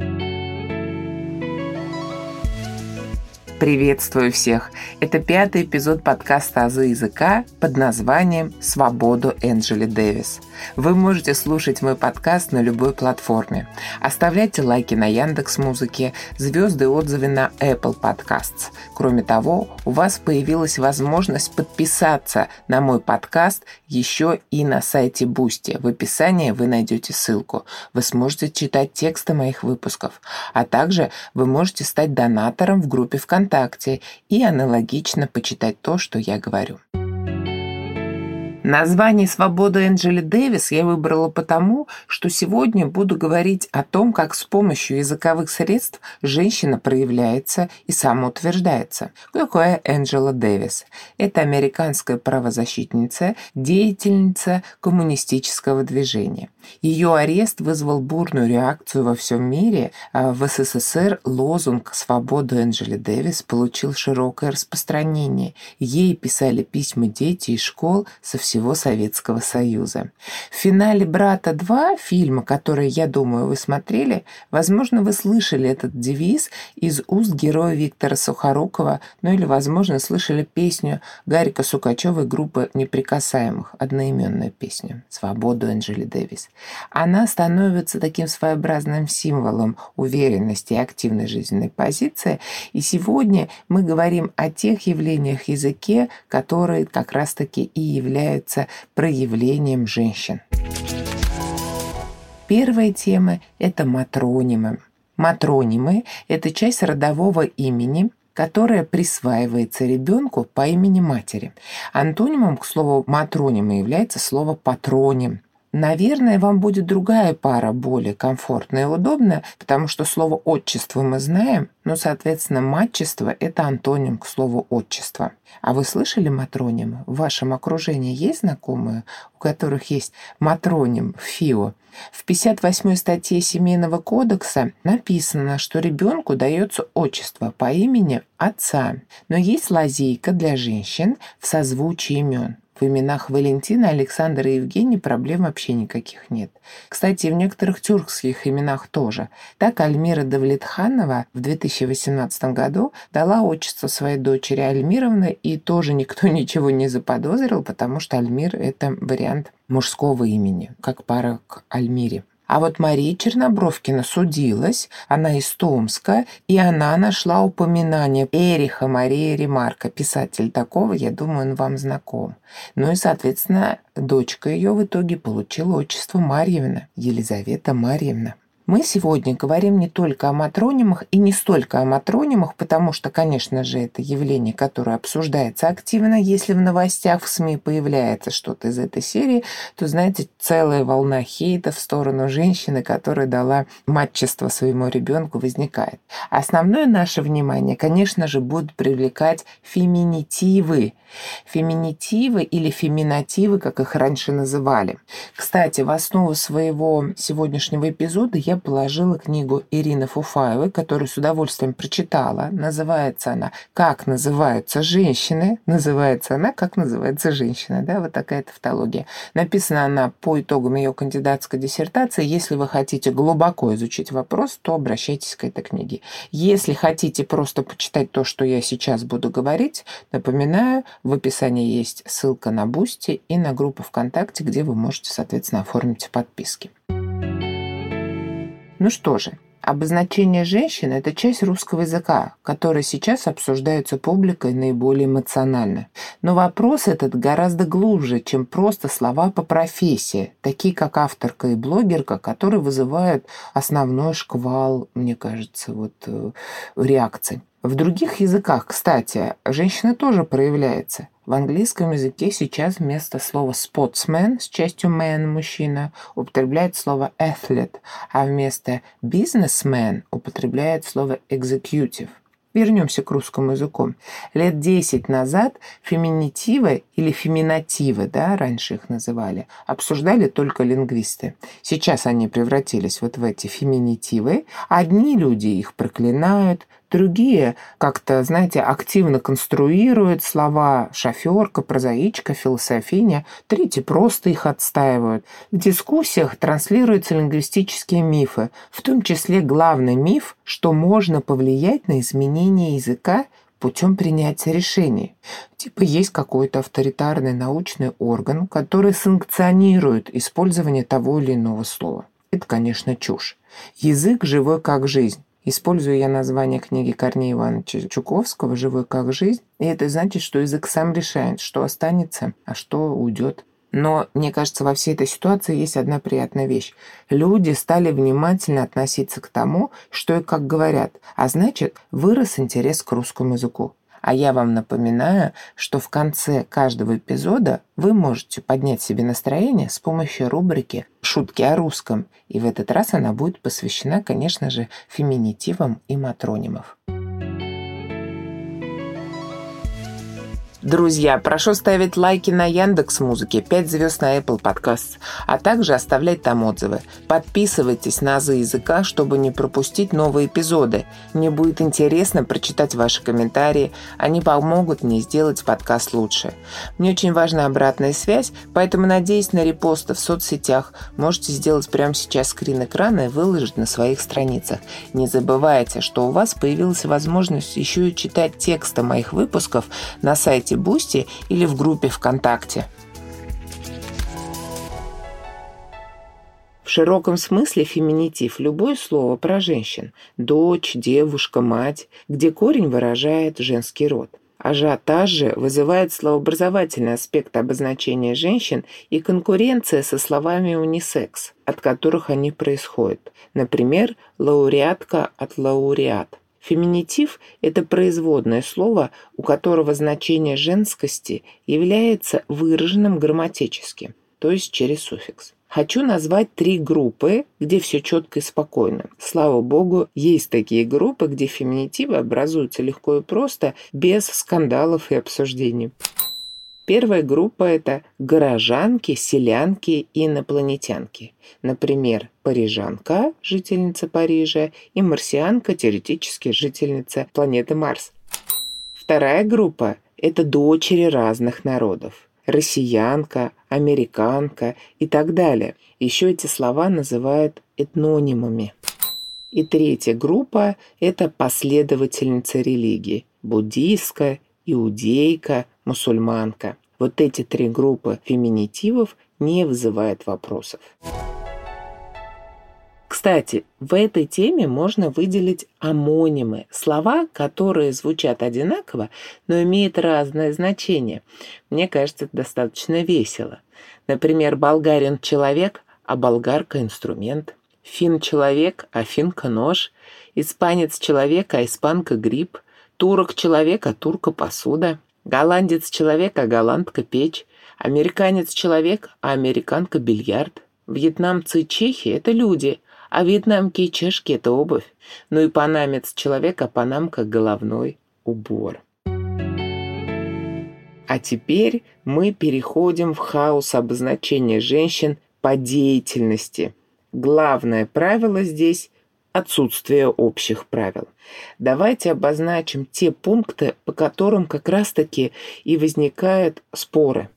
Bye. Приветствую всех! Это пятый эпизод подкаста «Азы языка» под названием «Свободу Энджеле Дэвис». Вы можете слушать мой подкаст на любой платформе. Оставляйте лайки на Яндекс Музыке, звезды и отзывы на Apple Podcasts. Кроме того, у вас появилась возможность подписаться на мой подкаст еще и на сайте Boosty. В описании вы найдете ссылку. Вы сможете читать тексты моих выпусков. А также вы можете стать донатором в группе ВКонтакте и аналогично почитать то, что я говорю. Название «Свобода Энджели Дэвис» я выбрала потому, что сегодня буду говорить о том, как с помощью языковых средств женщина проявляется и самоутверждается. Кто такая Энджела Дэвис? Это американская правозащитница, деятельница коммунистического движения. Ее арест вызвал бурную реакцию во всем мире. А в СССР лозунг «Свобода Энджели Дэвис» получил широкое распространение. Ей писали письма дети из школ со всего всего Советского Союза. В финале «Брата 2» фильма, который, я думаю, вы смотрели, возможно, вы слышали этот девиз из уст героя Виктора Сухорукова, ну или, возможно, слышали песню Гарика Сукачева группы «Неприкасаемых», одноименную песню «Свободу Энджели Дэвис». Она становится таким своеобразным символом уверенности и активной жизненной позиции. И сегодня мы говорим о тех явлениях языке, которые как раз-таки и являются является проявлением женщин. Первая тема – это матронимы. Матронимы – это часть родового имени, которая присваивается ребенку по имени матери. Антонимом к слову матронима является слово патроним. Наверное, вам будет другая пара более комфортная и удобная, потому что слово «отчество» мы знаем, но, соответственно, «матчество» — это антоним к слову «отчество». А вы слышали матроним? В вашем окружении есть знакомые, у которых есть матроним ФИО? В 58 статье Семейного кодекса написано, что ребенку дается отчество по имени отца, но есть лазейка для женщин в созвучии имен. В именах Валентина, Александра и Евгений проблем вообще никаких нет. Кстати, в некоторых тюркских именах тоже. Так Альмира Давлетханова в 2018 году дала отчество своей дочери Альмировны, и тоже никто ничего не заподозрил, потому что Альмир – это вариант мужского имени, как пара к Альмире. А вот Мария Чернобровкина судилась, она из Томска, и она нашла упоминание Эриха Мария Ремарка, писатель такого, я думаю, он вам знаком. Ну и, соответственно, дочка ее в итоге получила отчество Марьевна, Елизавета Марьевна. Мы сегодня говорим не только о матронимах и не столько о матронимах, потому что, конечно же, это явление, которое обсуждается активно. Если в новостях в СМИ появляется что-то из этой серии, то, знаете, целая волна хейта в сторону женщины, которая дала матчество своему ребенку, возникает. Основное наше внимание, конечно же, будут привлекать феминитивы. Феминитивы или феминативы, как их раньше называли. Кстати, в основу своего сегодняшнего эпизода я положила книгу Ирины Фуфаевой, которую с удовольствием прочитала. Называется она «Как называются женщины». Называется она «Как называется женщина». Да, вот такая тавтология. Написана она по итогам ее кандидатской диссертации. Если вы хотите глубоко изучить вопрос, то обращайтесь к этой книге. Если хотите просто почитать то, что я сейчас буду говорить, напоминаю, в описании есть ссылка на Boosty и на группу ВКонтакте, где вы можете, соответственно, оформить подписки. Ну что же, Обозначение женщины – это часть русского языка, которая сейчас обсуждается публикой наиболее эмоционально. Но вопрос этот гораздо глубже, чем просто слова по профессии, такие как авторка и блогерка, которые вызывают основной шквал, мне кажется, вот, э, реакций. В других языках, кстати, женщина тоже проявляется. В английском языке сейчас вместо слова sportsman с частью man мужчина употребляет слово athlete, а вместо businessman употребляет слово executive. Вернемся к русскому языку. Лет 10 назад феминитивы или феминативы, да, раньше их называли, обсуждали только лингвисты. Сейчас они превратились вот в эти феминитивы. Одни люди их проклинают, Другие как-то, знаете, активно конструируют слова шоферка, прозаичка, философиня. Третьи просто их отстаивают. В дискуссиях транслируются лингвистические мифы, в том числе главный миф, что можно повлиять на изменение языка путем принятия решений. Типа есть какой-то авторитарный научный орган, который санкционирует использование того или иного слова. Это, конечно, чушь. Язык живой как жизнь. Использую я название книги Корнея Ивановича Чуковского «Живой как жизнь», и это значит, что язык сам решает, что останется, а что уйдет. Но, мне кажется, во всей этой ситуации есть одна приятная вещь. Люди стали внимательно относиться к тому, что и как говорят, а значит, вырос интерес к русскому языку. А я вам напоминаю, что в конце каждого эпизода вы можете поднять себе настроение с помощью рубрики «Шутки о русском». И в этот раз она будет посвящена, конечно же, феминитивам и матронимов. Друзья, прошу ставить лайки на Яндекс Музыке, 5 звезд на Apple Podcasts, а также оставлять там отзывы. Подписывайтесь на Азы языка, чтобы не пропустить новые эпизоды. Мне будет интересно прочитать ваши комментарии, они помогут мне сделать подкаст лучше. Мне очень важна обратная связь, поэтому надеюсь на репосты в соцсетях. Можете сделать прямо сейчас скрин экрана и выложить на своих страницах. Не забывайте, что у вас появилась возможность еще и читать тексты моих выпусков на сайте сайте Boosty или в группе ВКонтакте. В широком смысле феминитив – любое слово про женщин – дочь, девушка, мать, где корень выражает женский род. Ажиотаж же вызывает словообразовательный аспект обозначения женщин и конкуренция со словами унисекс, от которых они происходят. Например, лауреатка от лауреат. Феминитив – это производное слово, у которого значение женскости является выраженным грамматически, то есть через суффикс. Хочу назвать три группы, где все четко и спокойно. Слава богу, есть такие группы, где феминитивы образуются легко и просто, без скандалов и обсуждений. Первая группа – это горожанки, селянки и инопланетянки. Например, парижанка, жительница Парижа, и марсианка, теоретически жительница планеты Марс. Вторая группа – это дочери разных народов. Россиянка, американка и так далее. Еще эти слова называют этнонимами. И третья группа – это последовательница религии – буддийская, иудейка, мусульманка. Вот эти три группы феминитивов не вызывают вопросов. Кстати, в этой теме можно выделить амонимы, слова, которые звучат одинаково, но имеют разное значение. Мне кажется, это достаточно весело. Например, болгарин – человек, а болгарка – инструмент. Фин – человек, а финка – нож. Испанец – человек, а испанка – гриб. Турок – человек, а турка – посуда. Голландец – человек, а голландка – печь. Американец – человек, а американка – бильярд. Вьетнамцы и чехи – это люди, а вьетнамки и чешки – это обувь. Ну и панамец – человек, а панамка – головной убор. А теперь мы переходим в хаос обозначения женщин по деятельности. Главное правило здесь отсутствие общих правил. Давайте обозначим те пункты, по которым как раз-таки и возникают споры.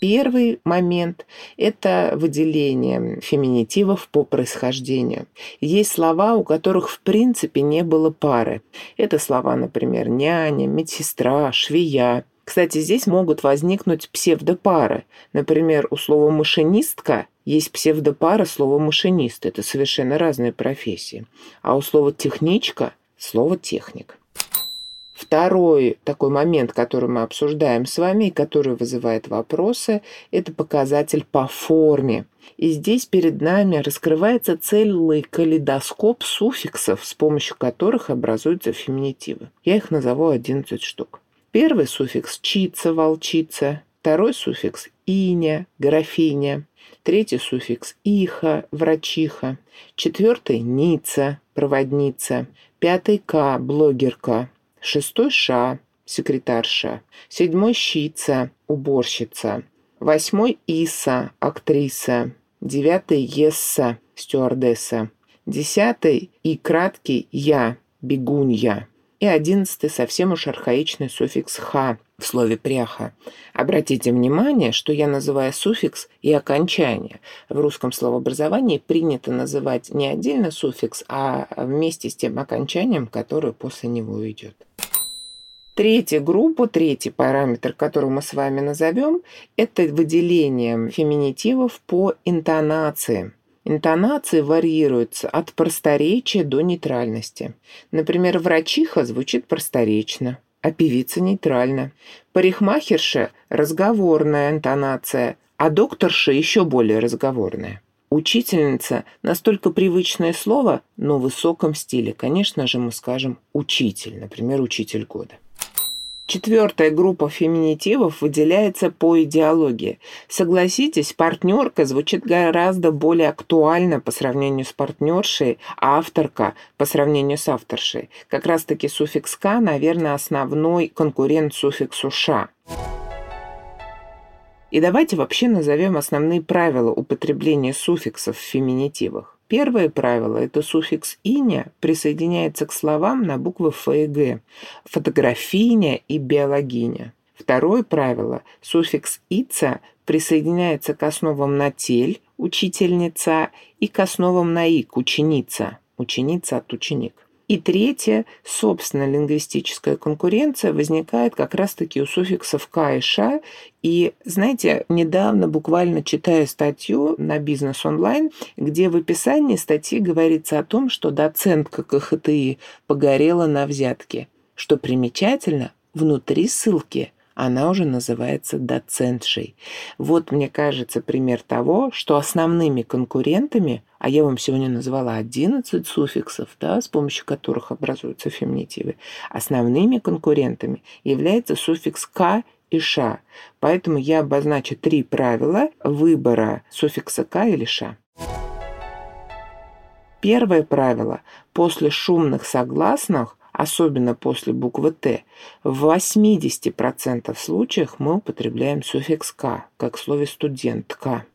Первый момент – это выделение феминитивов по происхождению. Есть слова, у которых в принципе не было пары. Это слова, например, няня, медсестра, швея. Кстати, здесь могут возникнуть псевдопары. Например, у слова «машинистка» есть псевдопара слова «машинист». Это совершенно разные профессии. А у слова «техничка» – слово «техник». Второй такой момент, который мы обсуждаем с вами и который вызывает вопросы, это показатель по форме. И здесь перед нами раскрывается целый калейдоскоп суффиксов, с помощью которых образуются феминитивы. Я их назову 11 штук. Первый суффикс «чица», «волчица», второй суффикс «иня», «графиня», третий суффикс «иха», «врачиха», четвертый «ница», «проводница», пятый «к», «блогерка», шестой «ша», «секретарша», седьмой «щица», «уборщица», восьмой «иса», «актриса», девятый «есса», «стюардесса», десятый и краткий «я», бегунья. И одиннадцатый совсем уж архаичный суффикс «ха» в слове «пряха». Обратите внимание, что я называю суффикс и окончание. В русском словообразовании принято называть не отдельно суффикс, а вместе с тем окончанием, которое после него идет. Третья группа, третий параметр, который мы с вами назовем, это выделение феминитивов по интонации. Интонации варьируются от просторечия до нейтральности. Например, врачиха звучит просторечно, а певица нейтрально. Парикмахерша – разговорная интонация, а докторша еще более разговорная. Учительница – настолько привычное слово, но в высоком стиле. Конечно же, мы скажем «учитель», например, «учитель года». Четвертая группа феминитивов выделяется по идеологии. Согласитесь, партнерка звучит гораздо более актуально по сравнению с партнершей, а авторка по сравнению с авторшей. Как раз-таки суффикс «к», наверное, основной конкурент суффиксу «ша». И давайте вообще назовем основные правила употребления суффиксов в феминитивах. Первое правило – это суффикс «иня» присоединяется к словам на буквы «ф» и «г» – фотографиня и биологиня. Второе правило – суффикс «ица» присоединяется к основам на «тель» – учительница и к основам на «ик» – ученица, ученица от ученик. И третье, собственно, лингвистическая конкуренция возникает как раз-таки у суффиксов «ка» и «ша». И, знаете, недавно буквально читая статью на «Бизнес онлайн», где в описании статьи говорится о том, что доцентка КХТИ погорела на взятке. Что примечательно, внутри ссылки – она уже называется доцентшей. Вот, мне кажется, пример того, что основными конкурентами, а я вам сегодня назвала 11 суффиксов, да, с помощью которых образуются феминитивы, основными конкурентами является суффикс «к» и «ша». Поэтому я обозначу три правила выбора суффикса «к» или «ша». Первое правило. После шумных согласных особенно после буквы «Т», в 80% случаях мы употребляем суффикс «к», как в слове «студентка».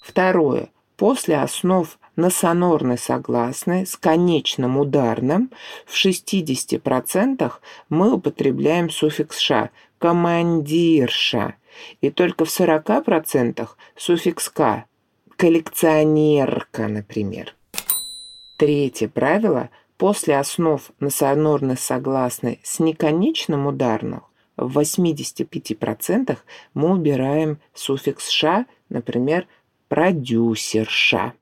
Второе. После основ на сонорной согласной с конечным ударным в 60% мы употребляем суффикс «ша» – командирша. И только в 40% суффикс «к» – коллекционерка, например. Третье правило – После основ на сонорной согласной с неконечным ударных в 85% мы убираем суффикс «ша», например, «продюсерша».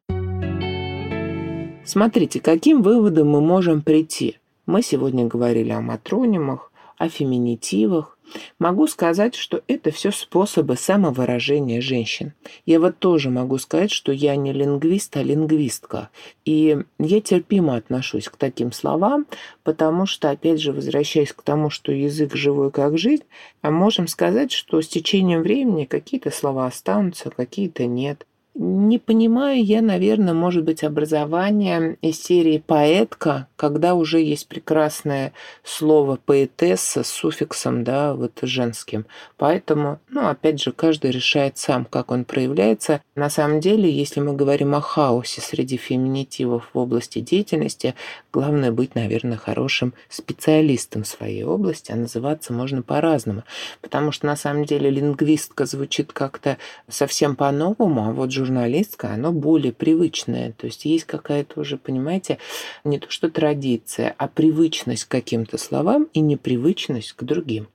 Смотрите, каким выводом мы можем прийти. Мы сегодня говорили о матронимах, о феминитивах, Могу сказать, что это все способы самовыражения женщин. Я вот тоже могу сказать, что я не лингвист, а лингвистка. И я терпимо отношусь к таким словам, потому что, опять же, возвращаясь к тому, что язык живой как жизнь, а можем сказать, что с течением времени какие-то слова останутся, какие-то нет. Не понимаю я, наверное, может быть, образование из серии поэтка, когда уже есть прекрасное слово поэтесса с суффиксом, да, вот женским. Поэтому, ну, опять же, каждый решает сам, как он проявляется. На самом деле, если мы говорим о хаосе среди феминитивов в области деятельности, главное быть, наверное, хорошим специалистом своей области, а называться можно по-разному. Потому что, на самом деле, лингвистка звучит как-то совсем по-новому, а вот журналистка, оно более привычное. То есть есть какая-то уже, понимаете, не то что традиция, а привычность к каким-то словам и непривычность к другим.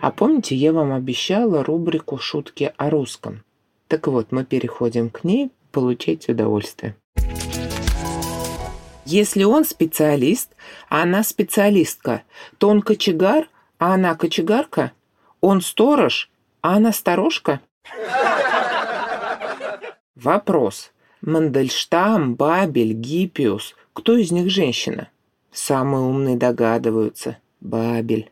А помните, я вам обещала рубрику «Шутки о русском». Так вот, мы переходим к ней, получайте удовольствие. Если он специалист, а она специалистка, то он кочегар, а она кочегарка, он сторож, а она сторожка. Вопрос. Мандельштам, Бабель, Гиппиус. Кто из них женщина? Самые умные догадываются. Бабель.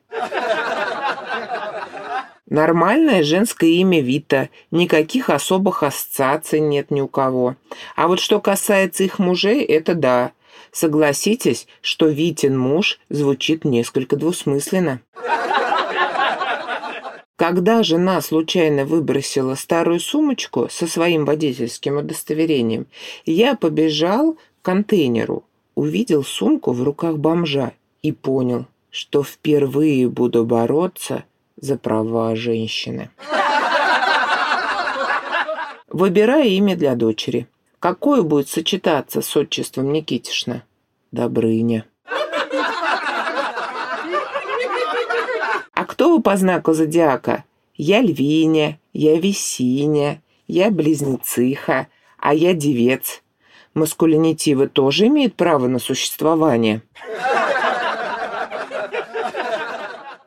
Нормальное женское имя Вита, никаких особых ассоциаций нет ни у кого. А вот что касается их мужей, это да. Согласитесь, что Витин муж звучит несколько двусмысленно. Когда жена случайно выбросила старую сумочку со своим водительским удостоверением, я побежал к контейнеру, увидел сумку в руках бомжа и понял, что впервые буду бороться за права женщины. Выбирай имя для дочери. Какое будет сочетаться с отчеством Никитишна? Добрыня. Вы по знаку зодиака? Я львиня, я весиня, я близнециха, а я девец. Маскулинитивы тоже имеют право на существование.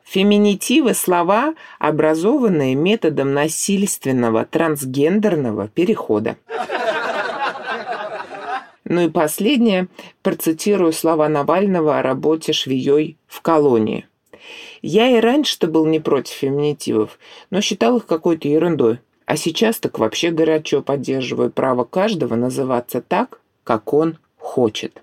Феминитивы – слова, образованные методом насильственного трансгендерного перехода. Ну и последнее, процитирую слова Навального о работе швеей в колонии. Я и раньше-то был не против феминитивов, но считал их какой-то ерундой. А сейчас так вообще горячо поддерживаю право каждого называться так, как он хочет.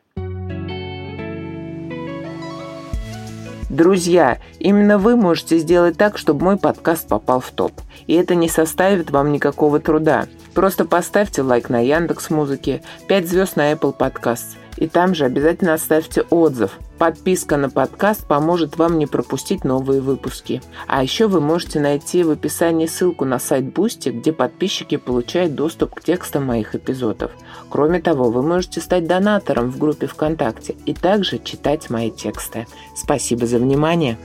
Друзья, именно вы можете сделать так, чтобы мой подкаст попал в топ. И это не составит вам никакого труда. Просто поставьте лайк на Яндекс Музыке, 5 звезд на Apple Podcasts. И там же обязательно оставьте отзыв. Подписка на подкаст поможет вам не пропустить новые выпуски. А еще вы можете найти в описании ссылку на сайт Boosty, где подписчики получают доступ к текстам моих эпизодов. Кроме того, вы можете стать донатором в группе ВКонтакте и также читать мои тексты. Спасибо за внимание.